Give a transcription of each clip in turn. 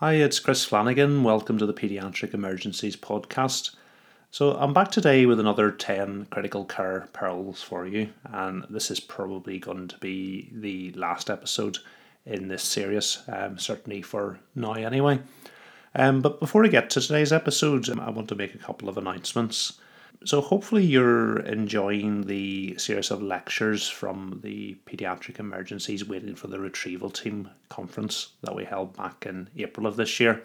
Hi, it's Chris Flanagan. Welcome to the Pediatric Emergencies podcast. So, I'm back today with another 10 critical care pearls for you, and this is probably going to be the last episode in this series, um, certainly for now anyway. Um, but before I get to today's episode, um, I want to make a couple of announcements. So, hopefully, you're enjoying the series of lectures from the Pediatric Emergencies Waiting for the Retrieval Team conference that we held back in April of this year.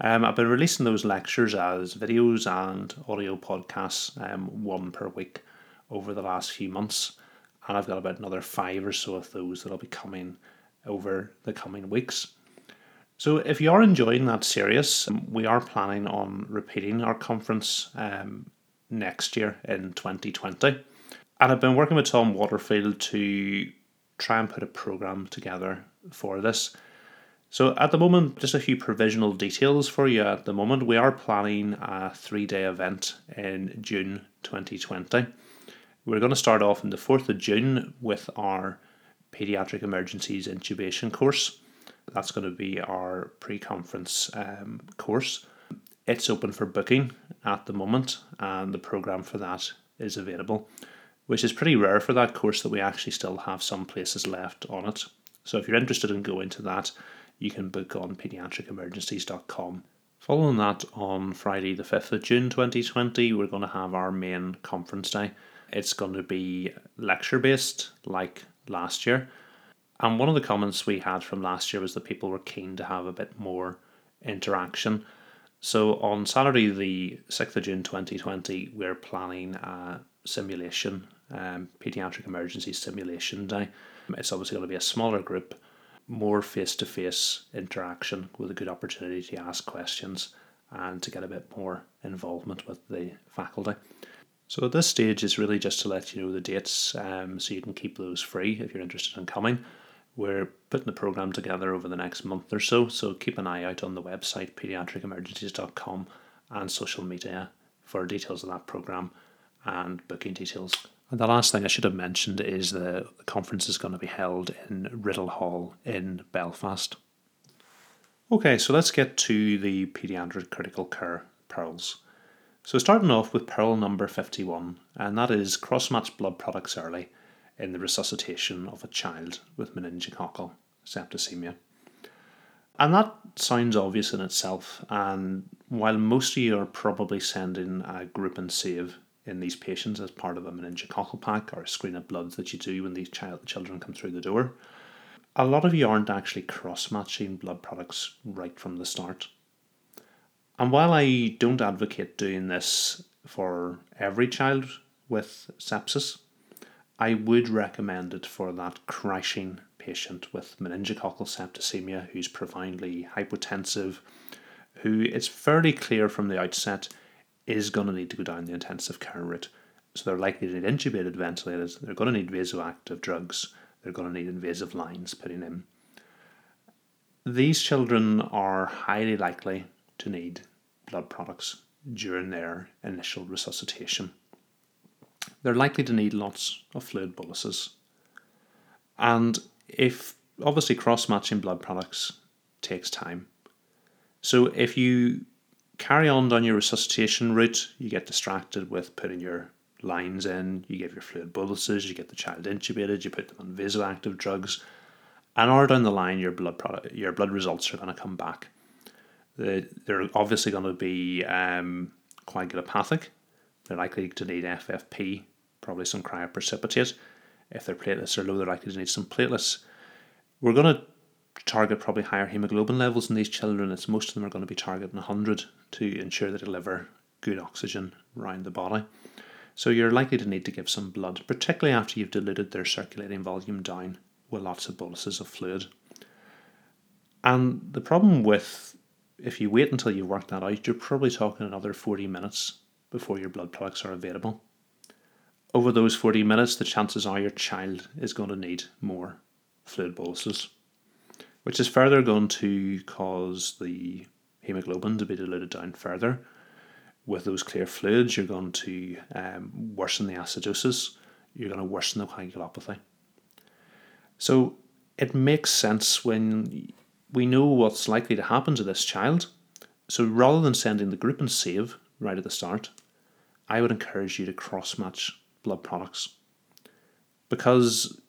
Um, I've been releasing those lectures as videos and audio podcasts, um, one per week, over the last few months. And I've got about another five or so of those that'll be coming over the coming weeks. So, if you are enjoying that series, we are planning on repeating our conference um, next year in 2020. And I've been working with Tom Waterfield to try and put a program together for this. So, at the moment, just a few provisional details for you. At the moment, we are planning a three day event in June 2020. We're going to start off on the 4th of June with our Pediatric Emergencies Intubation course. That's going to be our pre conference um, course. It's open for booking at the moment, and the program for that is available, which is pretty rare for that course that we actually still have some places left on it. So if you're interested in going to that, you can book on pediatricemergencies.com. Following that, on Friday, the 5th of June 2020, we're going to have our main conference day. It's going to be lecture based, like last year. And one of the comments we had from last year was that people were keen to have a bit more interaction. So on Saturday, the 6th of June 2020, we're planning a simulation, um, pediatric emergency simulation day. It's obviously going to be a smaller group, more face to face interaction with a good opportunity to ask questions and to get a bit more involvement with the faculty. So at this stage, is really just to let you know the dates um, so you can keep those free if you're interested in coming. We're putting the program together over the next month or so, so keep an eye out on the website pediatricemergencies.com and social media for details of that program and booking details. And the last thing I should have mentioned is the, conference is going to be held in Riddel Hall in Belfast. Okay, so let's get to the pediatric critical care pearls. So, starting off with pearl number 51, and that is cross match blood products early in the resuscitation of a child with meningococcal septicemia. And that sounds obvious in itself, and while most of you are probably sending a group and save in these patients as part of a meningococcal pack or a screen of bloods that you do when these child, children come through the door, a lot of you aren't actually cross matching blood products right from the start. And while I don't advocate doing this for every child with sepsis, I would recommend it for that crashing patient with meningococcal septicemia who's profoundly hypotensive, who it's fairly clear from the outset is going to need to go down the intensive care route. So they're likely to need intubated ventilators, they're going to need vasoactive drugs, they're going to need invasive lines putting in. These children are highly likely to need blood products during their initial resuscitation they're likely to need lots of fluid boluses. And if obviously cross matching blood products takes time. So if you carry on down your resuscitation route, you get distracted with putting your lines in, you give your fluid boluses, you get the child intubated, you put them on vasoactive drugs, and or down the line your blood product your blood results are going to come back. They're obviously going to be um, coagulopathic. They're likely to need FFP probably some cryoprecipitate. If their platelets are low, they're likely to need some platelets. We're going to target probably higher hemoglobin levels in these children. It's most of them are going to be targeting 100 to ensure they deliver good oxygen around the body. So you're likely to need to give some blood, particularly after you've diluted their circulating volume down with lots of boluses of fluid. And the problem with if you wait until you work that out, you're probably talking another 40 minutes before your blood products are available over those 40 minutes, the chances are your child is going to need more fluid boluses, which is further going to cause the hemoglobin to be diluted down further. With those clear fluids, you're going to um, worsen the acidosis, you're going to worsen the coagulopathy. So it makes sense when we know what's likely to happen to this child. So rather than sending the group and save right at the start, I would encourage you to cross match blood products. Because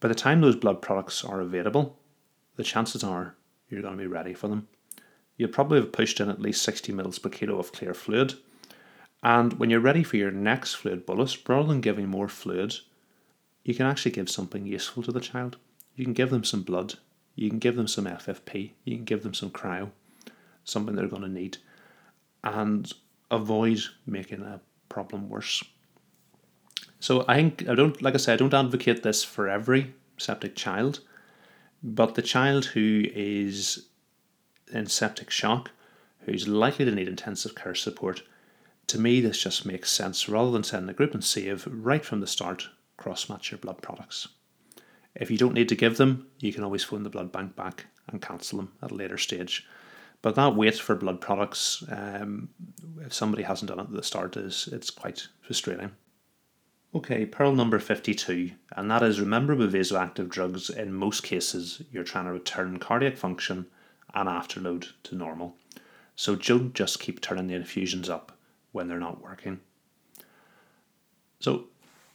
by the time those blood products are available, the chances are you're going to be ready for them. You'll probably have pushed in at least 60 mils per kilo of clear fluid. And when you're ready for your next fluid bolus, rather than giving more fluid, you can actually give something useful to the child. You can give them some blood, you can give them some FFP, you can give them some cryo, something they're going to need, and avoid making a problem worse. So I think I don't like I said I don't advocate this for every septic child, but the child who is in septic shock, who's likely to need intensive care support, to me this just makes sense rather than sending a group and save right from the start, cross match your blood products. If you don't need to give them, you can always phone the blood bank back and cancel them at a later stage. But that wait for blood products, um, if somebody hasn't done it at the start, is it's quite frustrating. Okay, pearl number 52, and that is remember with vasoactive drugs, in most cases, you're trying to return cardiac function and afterload to normal. So don't just keep turning the infusions up when they're not working. So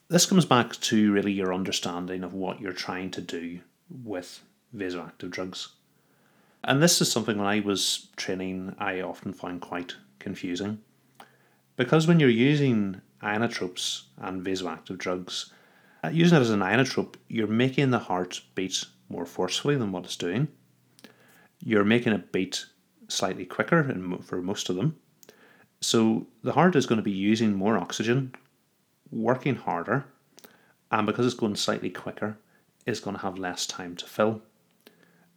this comes back to really your understanding of what you're trying to do with vasoactive drugs. And this is something when I was training, I often found quite confusing. Because when you're using inotropes and vasoactive drugs, uh, using it as an inotrope, you're making the heart beat more forcefully than what it's doing. You're making it beat slightly quicker for most of them. So the heart is going to be using more oxygen working harder, and because it's going slightly quicker, it's going to have less time to fill.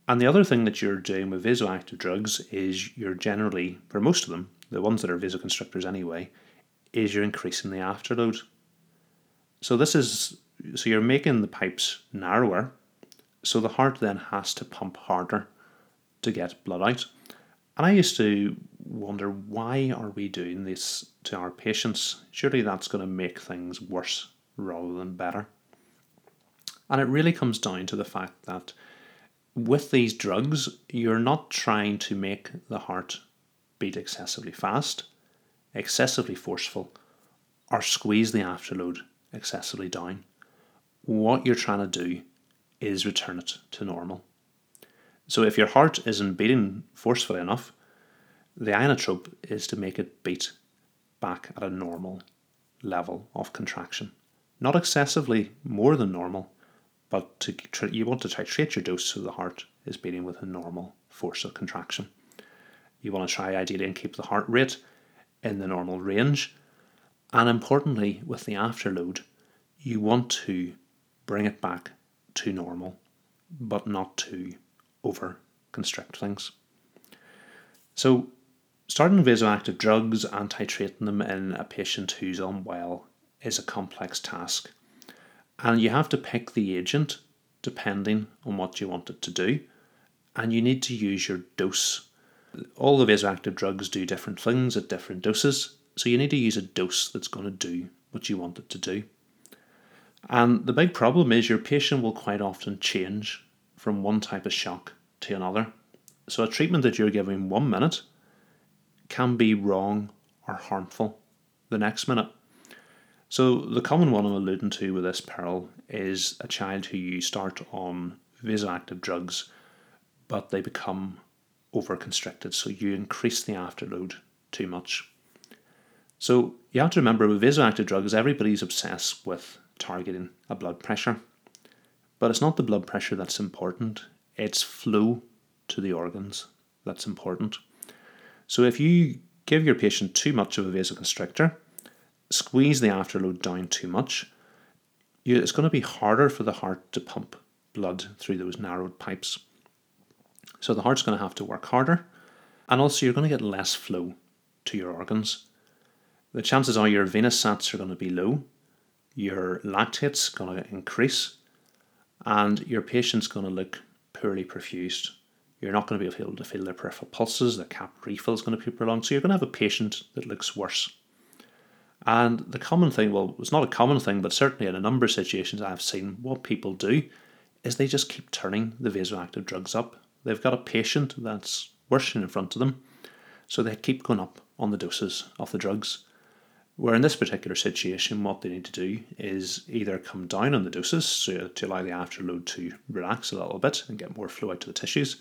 And the other thing that you're doing with vasoactive drugs is you're generally, for most of them, the ones that are vasoconstrictors anyway, is you're increasing the afterload. So this is so you're making the pipes narrower, so the heart then has to pump harder to get blood out. And I used to wonder why are we doing this to our patients? Surely that's going to make things worse rather than better. And it really comes down to the fact that with these drugs, you're not trying to make the heart beat excessively fast, excessively forceful, or squeeze the afterload excessively down. What you're trying to do is return it to normal. So if your heart isn't beating forcefully enough, the inotrope is to make it beat back at a normal level of contraction. Not excessively more than normal, but to you want to titrate your dose so the heart is beating with a normal force of contraction. You want to try ideally and keep the heart rate in the normal range. And importantly, with the afterload, you want to bring it back to normal, but not to over constrict things. So Starting vasoactive drugs and titrating them in a patient who's unwell is a complex task. And you have to pick the agent depending on what you want it to do. And you need to use your dose. All the vasoactive drugs do different things at different doses. So you need to use a dose that's going to do what you want it to do. And the big problem is your patient will quite often change from one type of shock to another. So a treatment that you're giving one minute can be wrong or harmful the next minute. So, the common one I'm alluding to with this pearl is a child who you start on vasoactive drugs, but they become overconstricted, so you increase the afterload too much. So, you have to remember with vasoactive drugs, everybody's obsessed with targeting a blood pressure. But it's not the blood pressure that's important, it's flow to the organs that's important. So if you give your patient too much of a vasoconstrictor, squeeze the afterload down too much, you, it's going to be harder for the heart to pump blood through those narrowed pipes. So the heart's going to have to work harder, and also you're going to get less flow to your organs. The chances are your venous sats are going to be low, your lactate's going to increase, and your patient's going to look poorly perfused. You're not going to be able to feel their peripheral pulses, the cap refill is going to be prolonged, so you're going to have a patient that looks worse. And the common thing, well, it's not a common thing, but certainly in a number of situations I've seen, what people do is they just keep turning the vasoactive drugs up they've got a patient that's worsening in front of them, so they keep going up on the doses of the drugs. Where in this particular situation, what they need to do is either come down on the doses so to allow the afterload to relax a little bit and get more flow out to the tissues,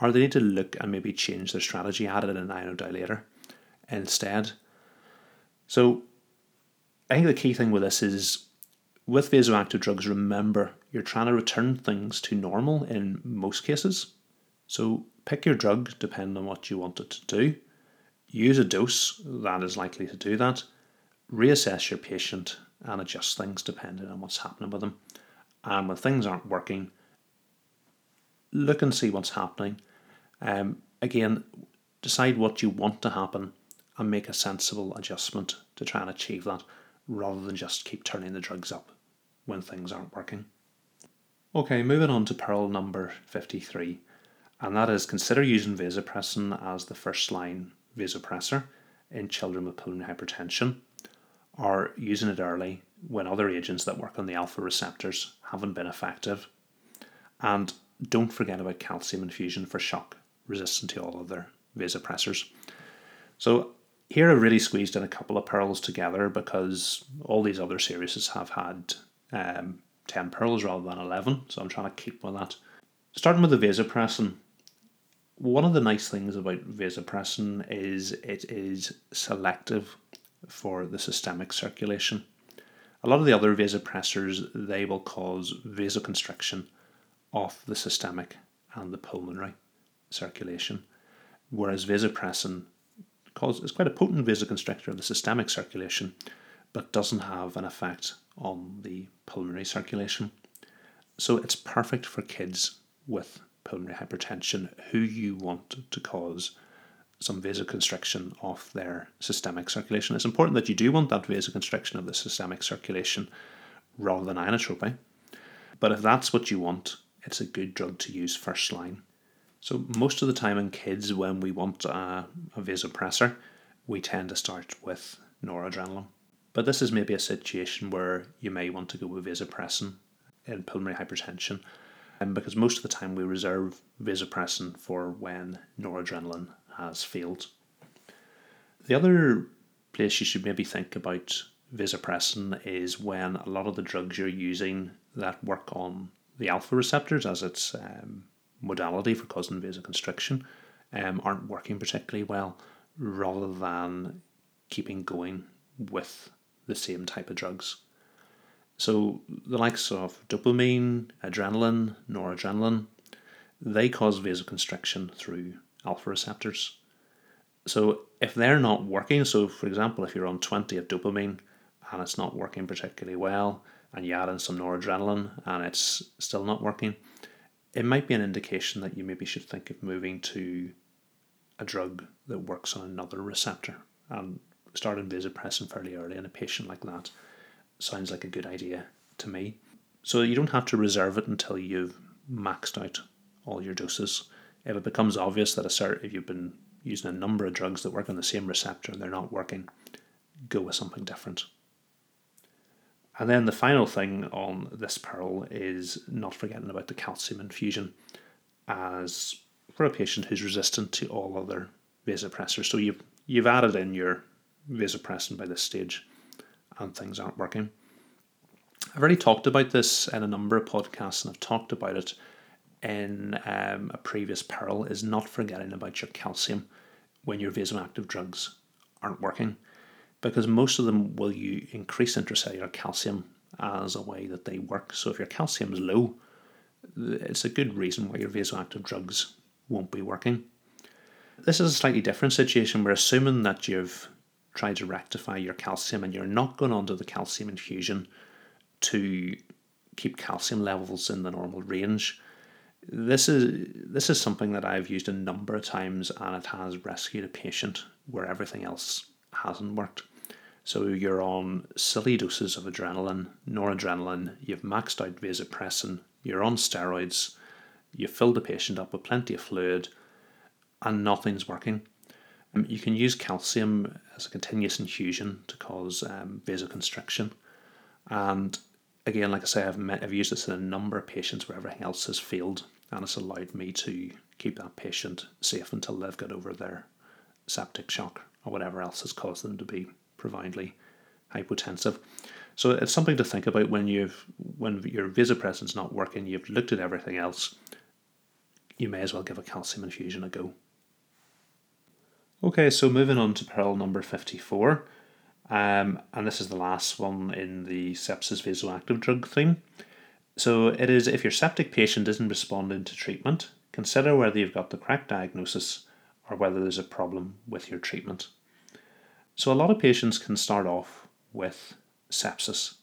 or they need to look and maybe change their strategy, add in an inodilator instead. So I think the key thing with this is with vasoactive drugs, remember you're trying to return things to normal in most cases. So pick your drug depending on what you want it to do. Use a dose that is likely to do that. Reassess your patient and adjust things depending on what's happening with them. And when things aren't working, look and see what's happening. Um, again, decide what you want to happen and make a sensible adjustment to try and achieve that rather than just keep turning the drugs up when things aren't working. Okay, moving on to pearl number 53, and that is consider using vasopressin as the first line vasopressor in children with pulmonary hypertension, or using it early when other agents that work on the alpha receptors haven't been effective. And don't forget about calcium infusion for shock, resistant to all other vasopressors. So here I've really squeezed in a couple of pearls together because all these other series have had um, 10 pearls rather than 11, so I'm trying to keep with that. Starting with the vasopressin, one of the nice things about vasopressin is it is selective for the systemic circulation. A lot of the other vasopressors, they will cause vasoconstriction of the systemic and the pulmonary circulation, whereas vasopressin is quite a potent vasoconstrictor of the systemic circulation, but doesn't have an effect on the pulmonary circulation. So it's perfect for kids with pulmonary hypertension who you want to cause some vasoconstriction of their systemic circulation. It's important that you do want that vasoconstriction of the systemic circulation rather than inotropy. Eh? But if that's what you want, it's a good drug to use first line. So most of the time in kids, when we want a, a vasopressor, we tend to start with noradrenaline. But this is maybe a situation where you may want to go with vasopressin in pulmonary hypertension, and um, because most of the time we reserve vasopressin for when noradrenaline has failed. The other place you should maybe think about vasopressin is when a lot of the drugs you're using that work on the alpha receptors as its um, modality for causing vasoconstriction um, aren't working particularly well, rather than keeping going with the same type of drugs. So the likes of dopamine, adrenaline, noradrenaline, they cause vasoconstriction through alpha receptors. So if they're not working, so for example, if you're on 20 of dopamine and it's not working particularly well, and you add in some noradrenaline and it's still not working, it might be an indication that you maybe should think of moving to a drug that works on another receptor and starting vasopressin fairly early in a patient like that sounds like a good idea to me. So you don't have to reserve it until you've maxed out all your doses. If it becomes obvious that a cert, if you've been using a number of drugs that work on the same receptor and they're not working, go with something different. And then the final thing on this pearl is not forgetting about the calcium infusion as for a patient who's resistant to all other vasopressors. So you've, you've added in your vasopressin by this stage and things aren't working. I've already talked about this in a number of podcasts and I've talked about it in um, a previous pearl is not forgetting about your calcium when your vasoactive drugs aren't working because most of them will you increase intracellular calcium as a way that they work. So if your calcium is low, it's a good reason why your vasoactive drugs won't be working. This is a slightly different situation. We're assuming that you've tried to rectify your calcium and you're not going on to the calcium infusion to keep calcium levels in the normal range. This is this is something that I've used a number of times and it has rescued a patient where everything else hasn't worked. So you're on silly doses of adrenaline, noradrenaline, you've maxed out vasopressin, you're on steroids, you've filled the patient up with plenty of fluid, and nothing's working. Um, you can use calcium as a continuous infusion to cause um, vasoconstriction. And again, like I say, I've, met, I've used this in a number of patients where everything else has failed and it's allowed me to keep that patient safe until they've got over their septic shock or whatever else has caused them to be profoundly hypotensive. So it's something to think about when you've when your vasopressin's not working, you've looked at everything else, you may as well give a calcium infusion a go. Okay, so moving on to pearl number 54, um, and this is the last one in the sepsis vasoactive drug theme. So it is if your septic patient isn't responding to treatment, consider whether you've got the correct diagnosis or whether there's a problem with your treatment. So a lot of patients can start off with sepsis,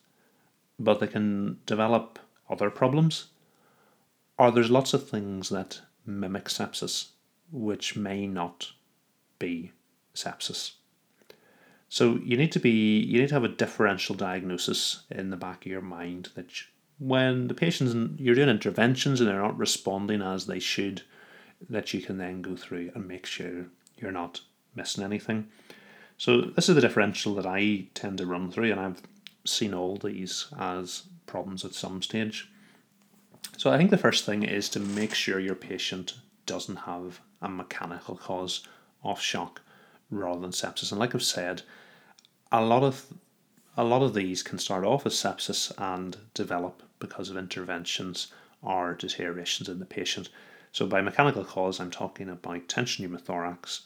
but they can develop other problems or there's lots of things that mimic sepsis which may not be sepsis. So you need to be you need to have a differential diagnosis in the back of your mind that when the patients you're doing interventions and they're not responding as they should, that you can then go through and make sure you're not missing anything. So this is the differential that I tend to run through, and I've seen all these as problems at some stage. So I think the first thing is to make sure your patient doesn't have a mechanical cause of shock rather than sepsis. And like I've said, a lot of a lot of these can start off as sepsis and develop because of interventions or deteriorations in the patient. So by mechanical cause, I'm talking about tension pneumothorax,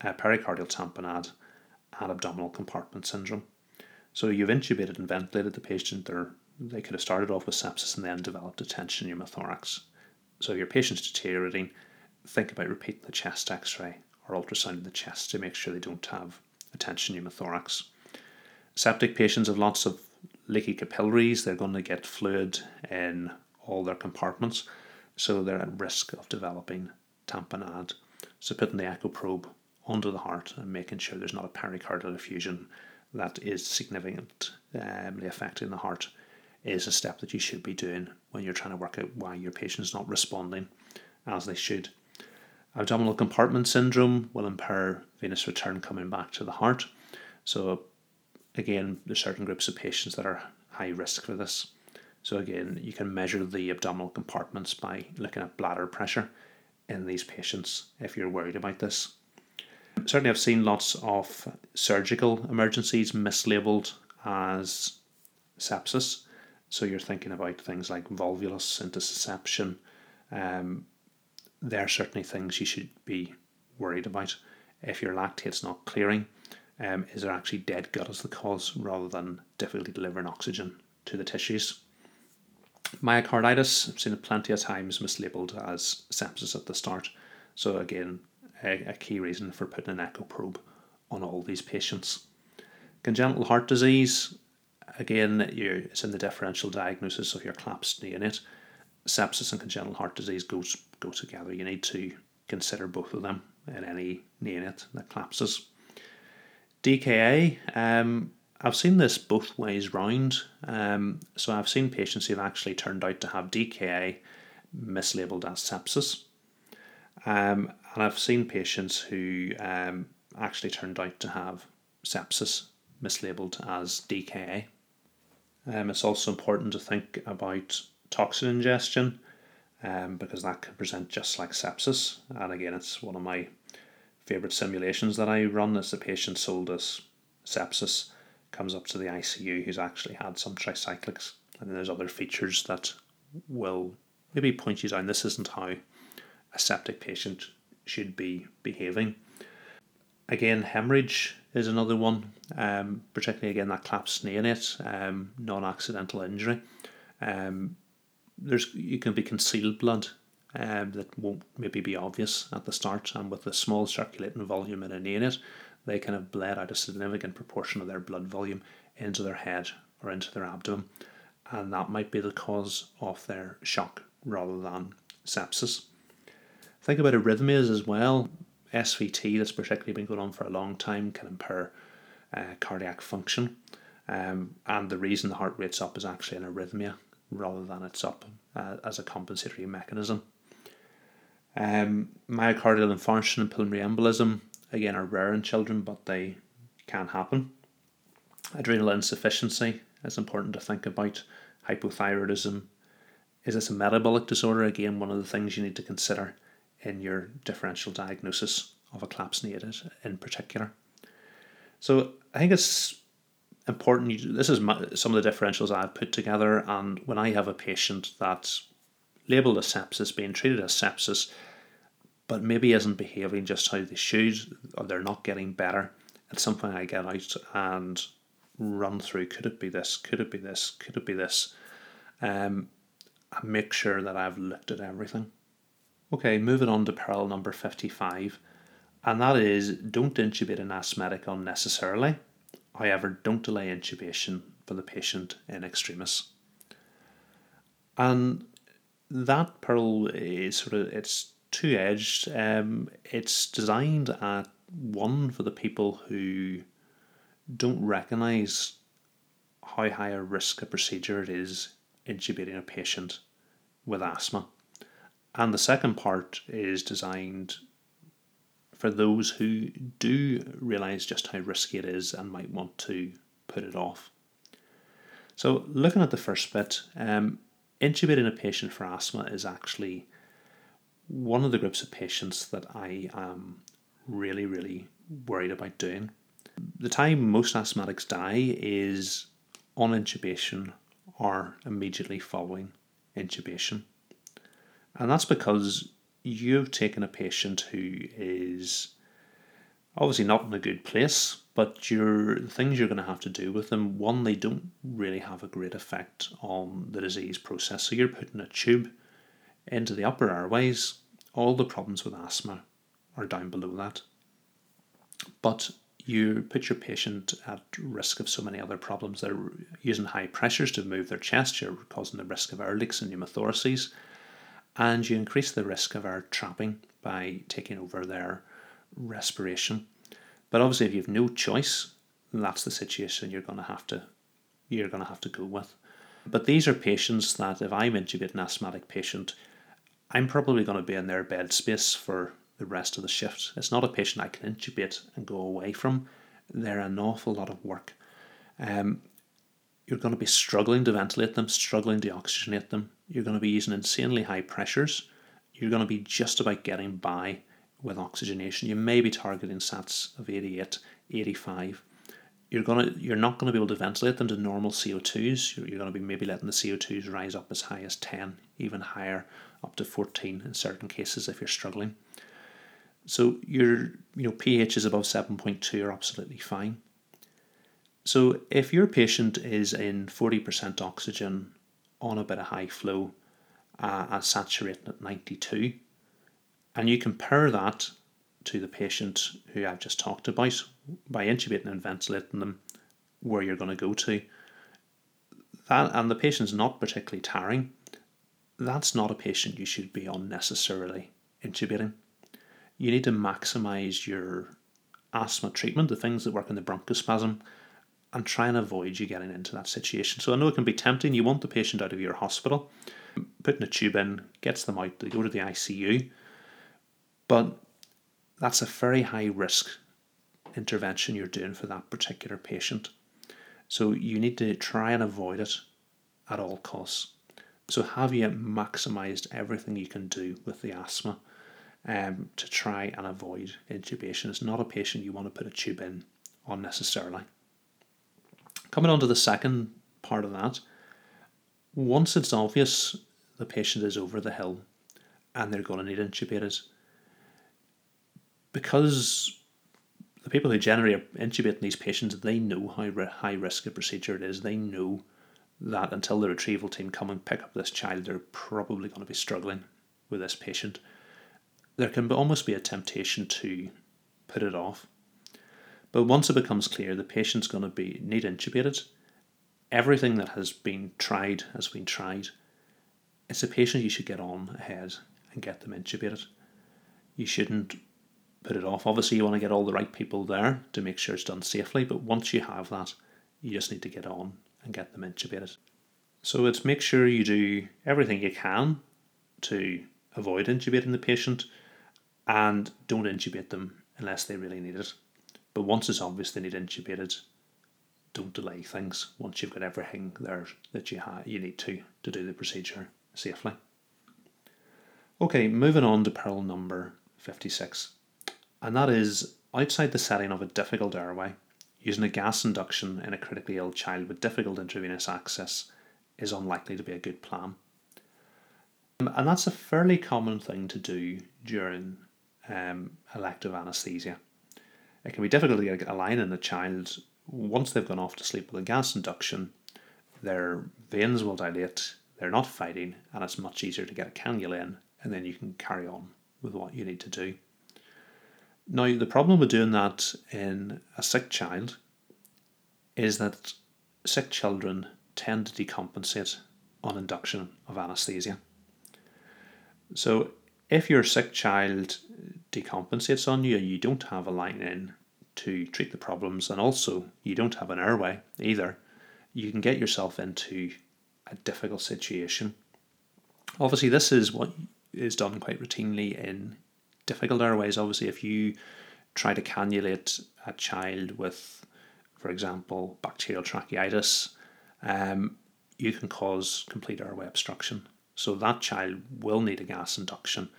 uh, pericardial tamponade, and abdominal compartment syndrome. So you've intubated and ventilated the patient, or they could have started off with sepsis and then developed a tension pneumothorax. So your patient's deteriorating, think about repeating the chest x ray or ultrasounding the chest to make sure they don't have a tension pneumothorax. Septic patients have lots of leaky capillaries, they're going to get fluid in all their compartments, so they're at risk of developing tamponade. So putting the echo probe onto the heart and making sure there's not a pericardial effusion that is significantly affecting um, the heart is a step that you should be doing when you're trying to work out why your patient's not responding as they should. Abdominal compartment syndrome will impair venous return coming back to the heart. So, again, there's certain groups of patients that are high risk for this. So, again, you can measure the abdominal compartments by looking at bladder pressure in these patients if you're worried about this. Certainly, I've seen lots of surgical emergencies mislabeled as sepsis. So, you're thinking about things like volvulus intussusception, um, they're certainly things you should be worried about. If your lactate's not clearing, um, is there actually dead gut as the cause rather than difficulty delivering oxygen to the tissues? Myocarditis, I've seen it plenty of times mislabeled as sepsis at the start. So, again, a, a key reason for putting an echo probe on all these patients. Congenital heart disease, again, it's in the differential diagnosis of your collapsed neonate sepsis and congenital heart disease goes go together. You need to consider both of them in any neonate that collapses. DKA, um, I've seen this both ways round. Um, so I've seen patients who've actually turned out to have DKA mislabeled as sepsis. Um, and I've seen patients who um, actually turned out to have sepsis mislabeled as DKA. Um, it's also important to think about toxin ingestion um, because that can present just like sepsis. And again, it's one of my favorite simulations that I run as the patient sold as sepsis comes up to the ICU who's actually had some tricyclics. And then there's other features that will maybe point you down this isn't how a septic patient should be behaving. Again, hemorrhage is another one, um, particularly again that collapsed neonate, um, non accidental injury. Um, there's you can be concealed blood um, that won't maybe be obvious at the start, and with a small circulating volume in a neonate, they kind of bled out a significant proportion of their blood volume into their head or into their abdomen, and that might be the cause of their shock rather than sepsis. Think about arrhythmias as well. SVT, that's particularly been going on for a long time, can impair uh, cardiac function. Um, and the reason the heart rate's up is actually an arrhythmia rather than it's up uh, as a compensatory mechanism. Um, myocardial infarction and pulmonary embolism again are rare in children, but they can happen. Adrenal insufficiency is important to think about. Hypothyroidism, Is this a metabolic disorder? Again, one of the things you need to consider in your differential diagnosis of a collapsed hiatus in particular. So I think it's important. This is my, some of the differentials I've put together, and when I have a patient that's labelled as sepsis, being treated as sepsis, but maybe isn't behaving just how they should, or they're not getting better, it's something I get out and run through. Could it be this? Could it be this? Could it be this? Um, and make sure that I've looked at everything. Okay, moving on to peril number 55, and that is don't intubate an asthmatic unnecessarily. However, don't delay intubation for the patient in extremis. And that pearl is sort of it's two edged. Um, it's designed at one for the people who don't recognise how high a risk a procedure it is intubating a patient with asthma. And the second part is designed for those who do realise just how risky it is and might want to put it off. So, looking at the first bit, um, intubating a patient for asthma is actually one of the groups of patients that I am really, really worried about doing. The time most asthmatics die is on intubation or immediately following intubation. And that's because you've taken a patient who is obviously not in a good place, but you're, the things you're going to have to do with them, one, they don't really have a great effect on the disease process. So you're putting a tube into the upper airways. All the problems with asthma are down below that. But you put your patient at risk of so many other problems. They're using high pressures to move their chest, you're causing the risk of air leaks and pneumothoraces, and you increase the risk of air trapping by taking over their respiration. But obviously, if you have no choice, that's the situation you're going to have to you're going to have to go with. But these are patients that if I'm intubating an asthmatic patient, I'm probably going to be in their bed space for the rest of the shift. It's not a patient I can intubate and go away from. They're an awful lot of work. Um, you're going to be struggling to ventilate them, struggling to oxygenate them. You're going to be using insanely high pressures. You're going to be just about getting by with oxygenation. You may be targeting SATs of 88, 85. You're gonna you're not going to be able to ventilate them to normal CO2s. You're, you're going to be maybe letting the CO2s rise up as high as 10, even higher, up to 14 in certain cases if you're struggling. So your you know pH is above 7.2 are absolutely fine. So if your patient is in 40% oxygen on a bit of high flow uh, and saturating at 92, and you compare that to the patient who I've just talked about by intubating and ventilating them where you're going to go to, that and the patient's not particularly tiring, that's not a patient you should be unnecessarily intubating. You need to maximize your asthma treatment, the things that work in the bronchospasm, and try and avoid you getting into that situation. So I know it can be tempting. You want the patient out of your hospital, putting a tube in gets them out, they go to the ICU, but that's a very high risk intervention you're doing for that particular patient. So you need to try and avoid it at all costs. So have you maximized everything you can do with the asthma? um, to try and avoid intubation. It's not a patient you want to put a tube in unnecessarily. Coming on to the second part of that, once it's obvious the patient is over the hill and they're going to need intubated, because the people who generally are intubating these patients, they know how high risk a procedure it is. They know that until the retrieval team come and pick up this child, they're probably going to be struggling with this patient there can almost be a temptation to put it off. But once it becomes clear the patient's going to be need intubated, everything that has been tried has been tried. It's a patient you should get on ahead and get them intubated. You shouldn't put it off. Obviously, you want to get all the right people there to make sure it's done safely, but once you have that, you just need to get on and get them intubated. So it's make sure you do everything you can to avoid intubating the patient and don't intubate them unless they really need it. But once it's obvious they need intubated, don't delay things once you've got everything there that you ha- you need to to do the procedure safely. Okay, moving on to peril number 56, and that is outside the setting of a difficult airway, using a gas induction in a critically ill child with difficult intravenous access is unlikely to be a good plan. And that's a fairly common thing to do during um, elective anaesthesia. It can be difficult to get a line in a child once they've gone off to sleep with a gas induction. Their veins will dilate, they're not fighting, and it's much easier to get a cannula in, and then you can carry on with what you need to do. Now, the problem with doing that in a sick child is that sick children tend to decompensate on induction of anaesthesia. So, if your sick child decompensates on you and you don't have a line in to treat the problems, and also you don't have an airway either, you can get yourself into a difficult situation. Obviously, this is what is done quite routinely in difficult airways. Obviously, if you try to cannulate a child with, for example, bacterial tracheitis, um, you can cause complete airway obstruction. So that child will need a gas induction,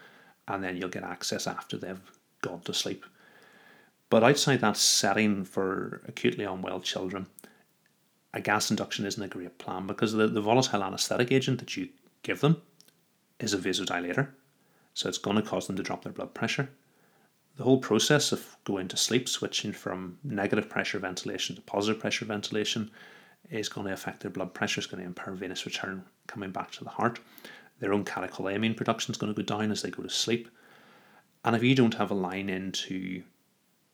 and then you'll get access after they've gone to sleep. But outside that setting for acutely unwell children, a gas induction isn't a great plan because the, the volatile anesthetic agent that you give them is a vasodilator. So it's going to cause them to drop their blood pressure. The whole process of going to sleep, switching from negative pressure ventilation to positive pressure ventilation, is going to affect their blood pressure, it's going to impair venous return coming back to the heart. Their own catecholamine production is going to go down as they go to sleep. And if you don't have a line in to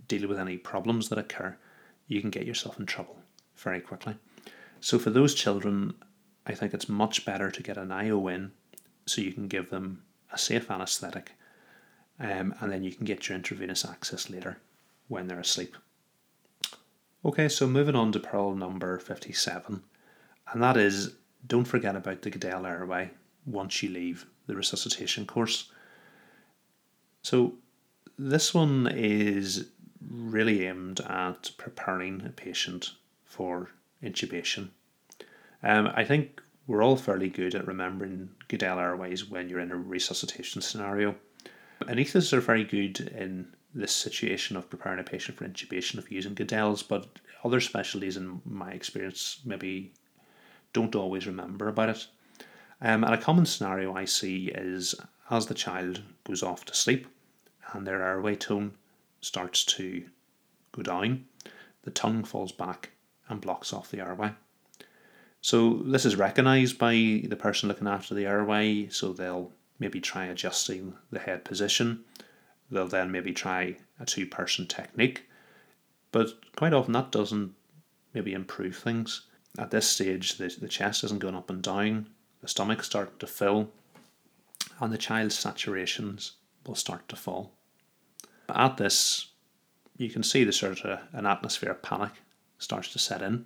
deal with any problems that occur, you can get yourself in trouble very quickly. So for those children, I think it's much better to get an IO in so you can give them a safe anaesthetic um, and then you can get your intravenous access later when they're asleep. Okay, so moving on to pearl number 57, and that is don't forget about the Guedel airway once you leave the resuscitation course. So, this one is really aimed at preparing a patient for intubation. Um, I think we're all fairly good at remembering Guedel airways when you're in a resuscitation scenario. Anaesthetists are very good in this situation of preparing a patient for intubation of using Guedels, but other specialties, in my experience, maybe don't always remember about it. Um, and a common scenario I see is as the child goes off to sleep and their airway tone starts to go down, the tongue falls back and blocks off the airway. So this is recognised by the person looking after the airway, so they'll maybe try adjusting the head position. They'll then maybe try a two person technique, but quite often that doesn't maybe improve things. At this stage, the, the chest isn't going up and down, the stomach's starting to fill, and the child's saturations will start to fall. At this, you can see the sort of an atmosphere of panic starts to set in,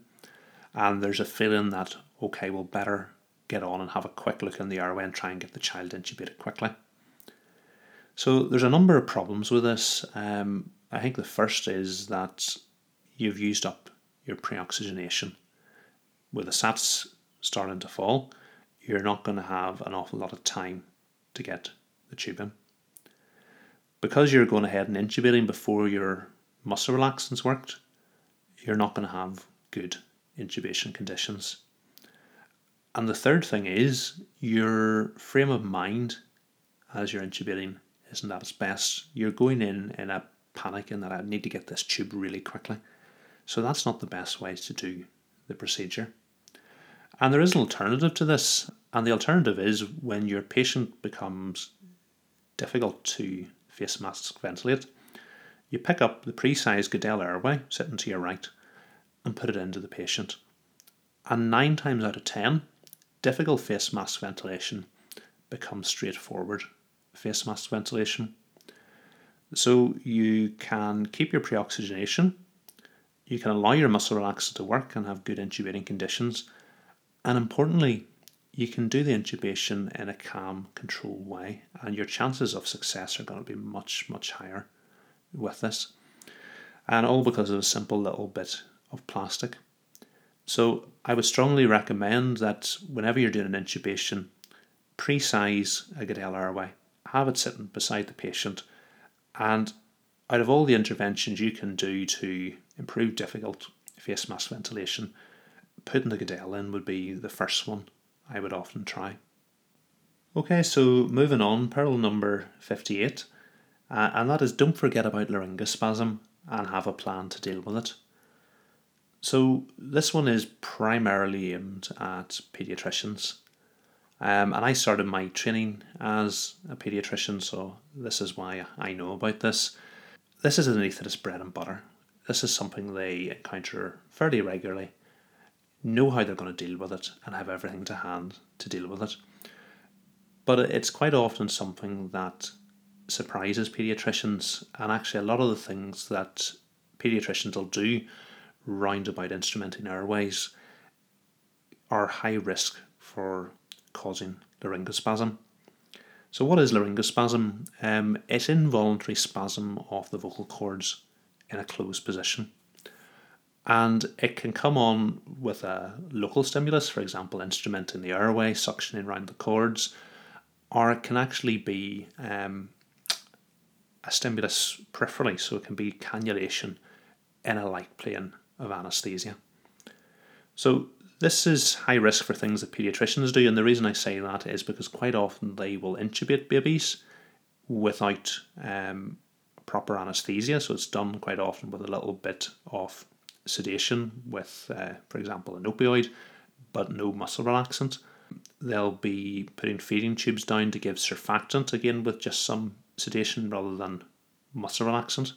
and there's a feeling that okay, we'll better get on and have a quick look in the airway and try and get the child intubated quickly. So there's a number of problems with this. Um, I think the first is that you've used up your pre-oxygenation. With the SATs starting to fall, you're not going to have an awful lot of time to get the tube in. Because you're going ahead and intubating before your muscle relaxants worked, you're not going to have good intubation conditions. And the third thing is your frame of mind as you're intubating isn't at its best. You're going in in a panic in that I need to get this tube really quickly. So that's not the best way to do the procedure. And there is an alternative to this, and the alternative is when your patient becomes difficult to face mask ventilate, you pick up the pre-sized Guedel airway sitting to your right and put it into the patient. And nine times out of ten, difficult face mask ventilation becomes straightforward face mask ventilation. So you can keep your pre-oxygenation, you can allow your muscle relaxer to work and have good intubating conditions, and importantly, you can do the intubation in a calm, controlled way, and your chances of success are going to be much, much higher with this. And all because of a simple little bit of plastic. So I would strongly recommend that whenever you're doing an intubation, pre size a Guedel airway, have it sitting beside the patient, and out of all the interventions you can do to improve difficult face mask ventilation, putting the Guedel in would be the first one I would often try. Okay, so moving on, peril number 58, uh, and that is don't forget about laryngospasm and have a plan to deal with it. So, this one is primarily aimed at paediatricians. Um, and I started my training as a paediatrician, so this is why I know about this. This is an anaesthetist bread and butter. This is something they encounter fairly regularly, know how they're going to deal with it, and have everything to hand to deal with it. But it's quite often something that surprises pediatricians, and actually, a lot of the things that pediatricians will do round about instrumenting airways are high risk for causing laryngospasm. So, what is laryngospasm? Um, it's involuntary spasm of the vocal cords in a closed position. And it can come on with a local stimulus, for example, instrument in the airway, suctioning around the cords, or it can actually be um, a stimulus peripherally, so it can be cannulation in a light plane of anesthesia. So this is high risk for things that pediatricians do, and the reason I say that is because quite often they will intubate babies without um, proper anesthesia, so it's done quite often with a little bit of sedation with, uh, for example, an opioid, but no muscle relaxant. They'll be putting feeding tubes down to give surfactant, again with just some sedation rather than muscle relaxant.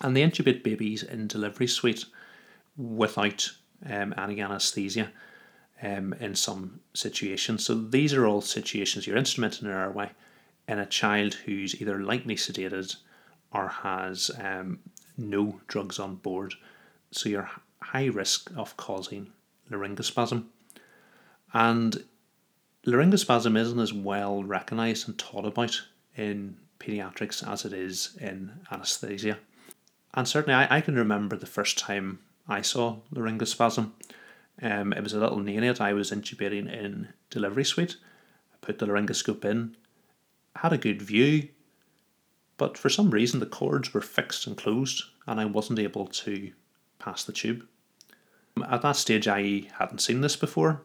And they intubate babies in delivery suite without um, any anesthesia um, in some situations. So these are all situations you're instrumenting an airway in a child who's either lightly sedated or has um, no drugs on board. So you're high risk of causing laryngospasm. And laryngospasm isn't as well recognized and taught about in pediatrics as it is in anesthesia. And certainly, I, I can remember the first time I saw laryngospasm. Um, it was a little neonate I was intubating in delivery suite. I put the laryngoscope in, had a good view, but for some reason the cords were fixed and closed, and I wasn't able to pass the tube. At that stage, I hadn't seen this before,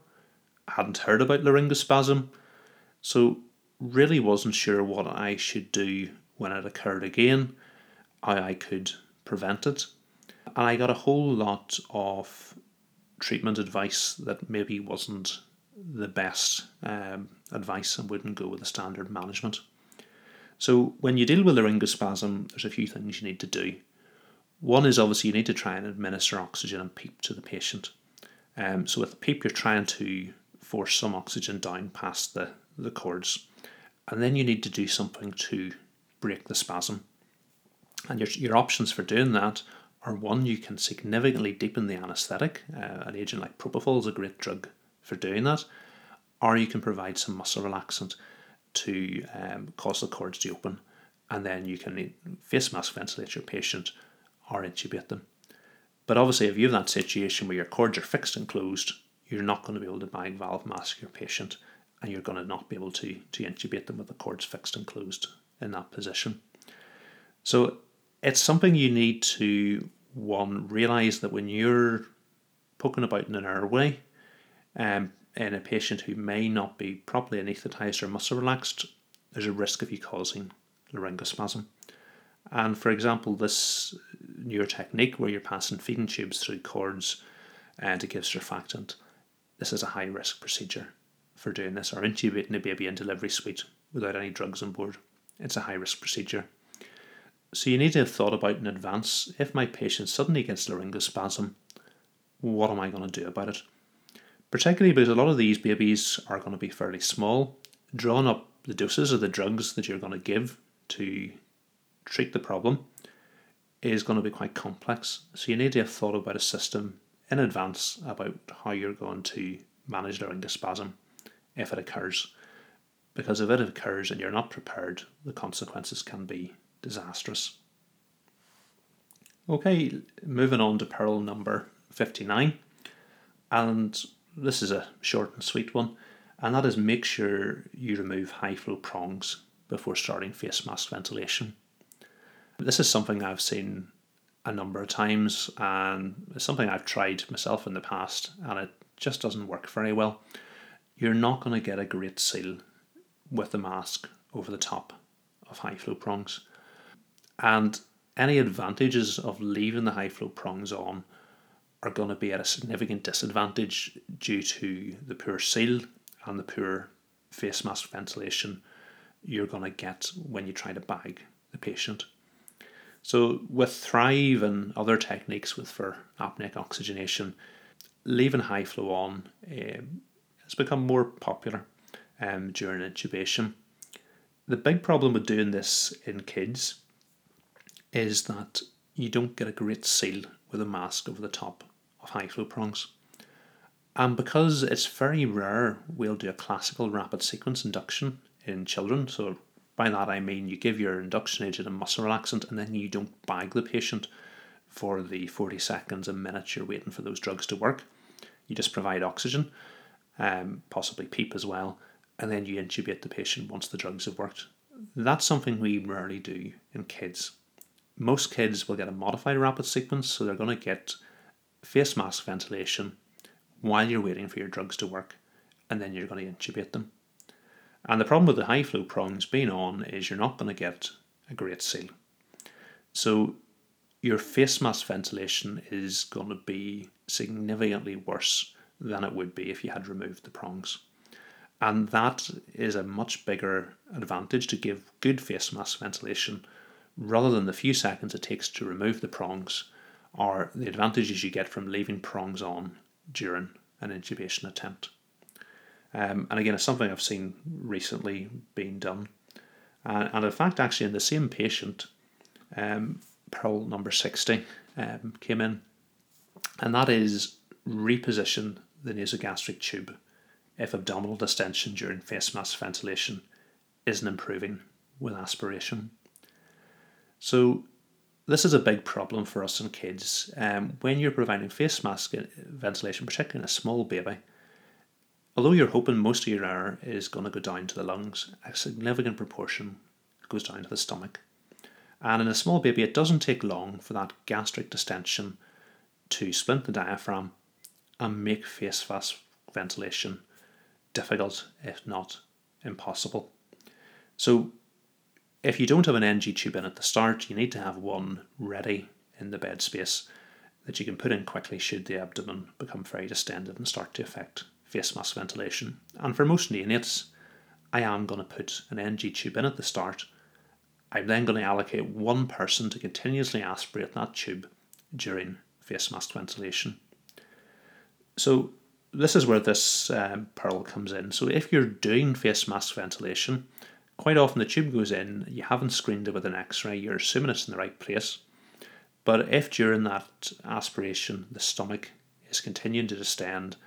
hadn't heard about laryngospasm, so really wasn't sure what I should do when it occurred again, how I could prevent it. And I got a whole lot of treatment advice that maybe wasn't the best um, advice and wouldn't go with the standard management. So, when you deal with laryngospasm, there's a few things you need to do. One is obviously you need to try and administer oxygen and PEEP to the patient. Um, so, with PEEP, you're trying to force some oxygen down past the, the cords. And then you need to do something to break the spasm. And your, your options for doing that are one, you can significantly deepen the anaesthetic. Uh, an agent like propofol is a great drug for doing that. Or you can provide some muscle relaxant to um, cause the cords to open. And then you can face mask ventilate your patient or intubate them. But obviously, if you have that situation where your cords are fixed and closed, you're not going to be able to bag valve mask your patient and you're going to not be able to, to intubate them with the cords fixed and closed in that position. So it's something you need to one realize that when you're poking about in an airway um, in a patient who may not be properly anesthetized or muscle relaxed, there's a risk of you causing laryngospasm. And for example, this newer technique where you're passing feeding tubes through cords uh, to give surfactant, this is a high risk procedure for doing this, or intubating a baby in delivery suite without any drugs on board. It's a high risk procedure. So you need to have thought about in advance if my patient suddenly gets laryngospasm, what am I going to do about it? Particularly because a lot of these babies are going to be fairly small. Drawing up the doses of the drugs that you're going to give to treat the problem is going to be quite complex. So you need to have thought about a system in advance about how you're going to manage laryngospasm if it occurs. Because if it occurs and you're not prepared, the consequences can be disastrous. Okay, moving on to peril number 59. And this is a short and sweet one. and that is make sure you remove high flow prongs before starting face mask ventilation. This is something I've seen a number of times and it's something I've tried myself in the past and it just doesn't work very well. You're not going to get a great seal with the mask over the top of high flow prongs. And any advantages of leaving the high flow prongs on are going to be at a significant disadvantage due to the poor seal and the poor face mask ventilation you're going to get when you try to bag the patient. So, with Thrive and other techniques with for apneic oxygenation, leaving high flow on um, has become more popular um, during intubation. The big problem with doing this in kids is that you don't get a great seal with a mask over the top of high flow prongs. And because it's very rare, we'll do a classical rapid sequence induction in children. So by that I mean you give your induction agent a muscle relaxant and then you don't bag the patient for the 40 seconds and minutes you're waiting for those drugs to work. You just provide oxygen, um, possibly PEEP as well, and then you intubate the patient once the drugs have worked. That's something we rarely do in kids. Most kids will get a modified rapid sequence, so they're going to get face mask ventilation while you're waiting for your drugs to work, and then you're going to intubate them. And the problem with the high flow prongs being on is you're not going to get a great seal. So your face mask ventilation is going to be significantly worse than it would be if you had removed the prongs. And that is a much bigger advantage to give good face mask ventilation rather than the few seconds it takes to remove the prongs are the advantages you get from leaving prongs on during an intubation attempt. Um, and again, it's something I've seen recently being done. And, and in fact, actually, in the same patient, um, Pearl number 60 um, came in, and that is reposition the nasogastric tube if abdominal distension during face mask ventilation isn't improving with aspiration. So, this is a big problem for us and kids. Um, when you're providing face mask ventilation, particularly in a small baby, although you're hoping most of your air is going to go down to the lungs, a significant proportion goes down to the stomach. And in a small baby, it doesn't take long for that gastric distension to splint the diaphragm and make face mask ventilation difficult, if not impossible. So, if you don't have an NG tube in at the start, you need to have one ready in the bed space that you can put in quickly should the abdomen become very distended and start to affect face mask ventilation. And for most neonates, I am going to put an NG tube in at the start. I'm then going to allocate one person to continuously aspirate that tube during face mask ventilation. So this is where this um, pearl comes in. So if you're doing face mask ventilation, quite often the tube goes in, you haven't screened it with an x-ray, you're assuming it's in the right place. But if during that aspiration the stomach is continuing to distend,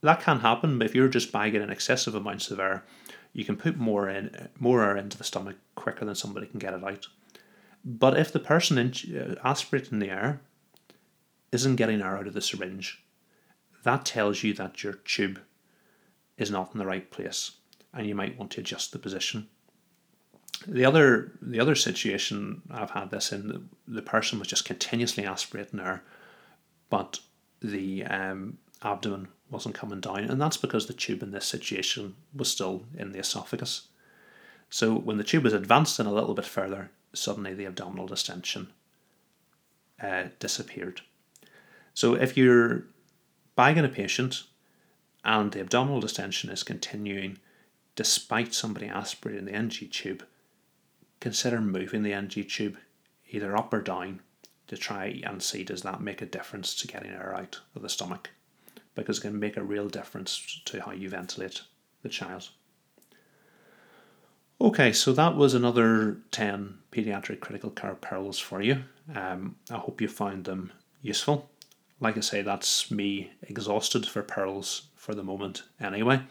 that can happen But if you're just bagging in excessive amounts of air. You can put more in more air into the stomach quicker than somebody can get it out. But if the person in, uh, aspirating the air isn't getting air out of the syringe, that tells you that your tube is not in the right place and you might want to adjust the position. The other the other situation I've had this in the, the person was just continuously aspirating air, but the um, abdomen wasn't coming down, and that's because the tube in this situation was still in the esophagus. So when the tube was advanced in a little bit further, suddenly the abdominal distension uh, disappeared. So if you're bagging a patient and the abdominal distension is continuing despite somebody aspirating the NG tube, consider moving the NG tube either up or down to try and see does that make a difference to getting air out of the stomach because it can make a real difference to how you ventilate the child. Okay, so that was another 10 pediatric critical care pearls for you. Um, I hope you found them useful. Like I say, that's me exhausted for pearls for the moment anyway.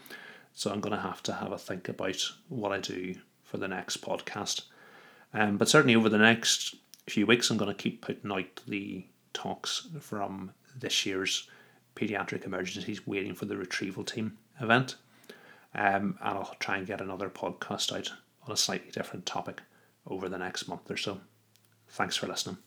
So I'm going to have to have a think about what I do for the next podcast. Um, but certainly over the next few weeks, I'm going to keep putting out the talks from this year's pediatric emergencies, waiting for the retrieval team event. Um, and I'll try and get another podcast out on a slightly different topic over the next month or so. Thanks for listening.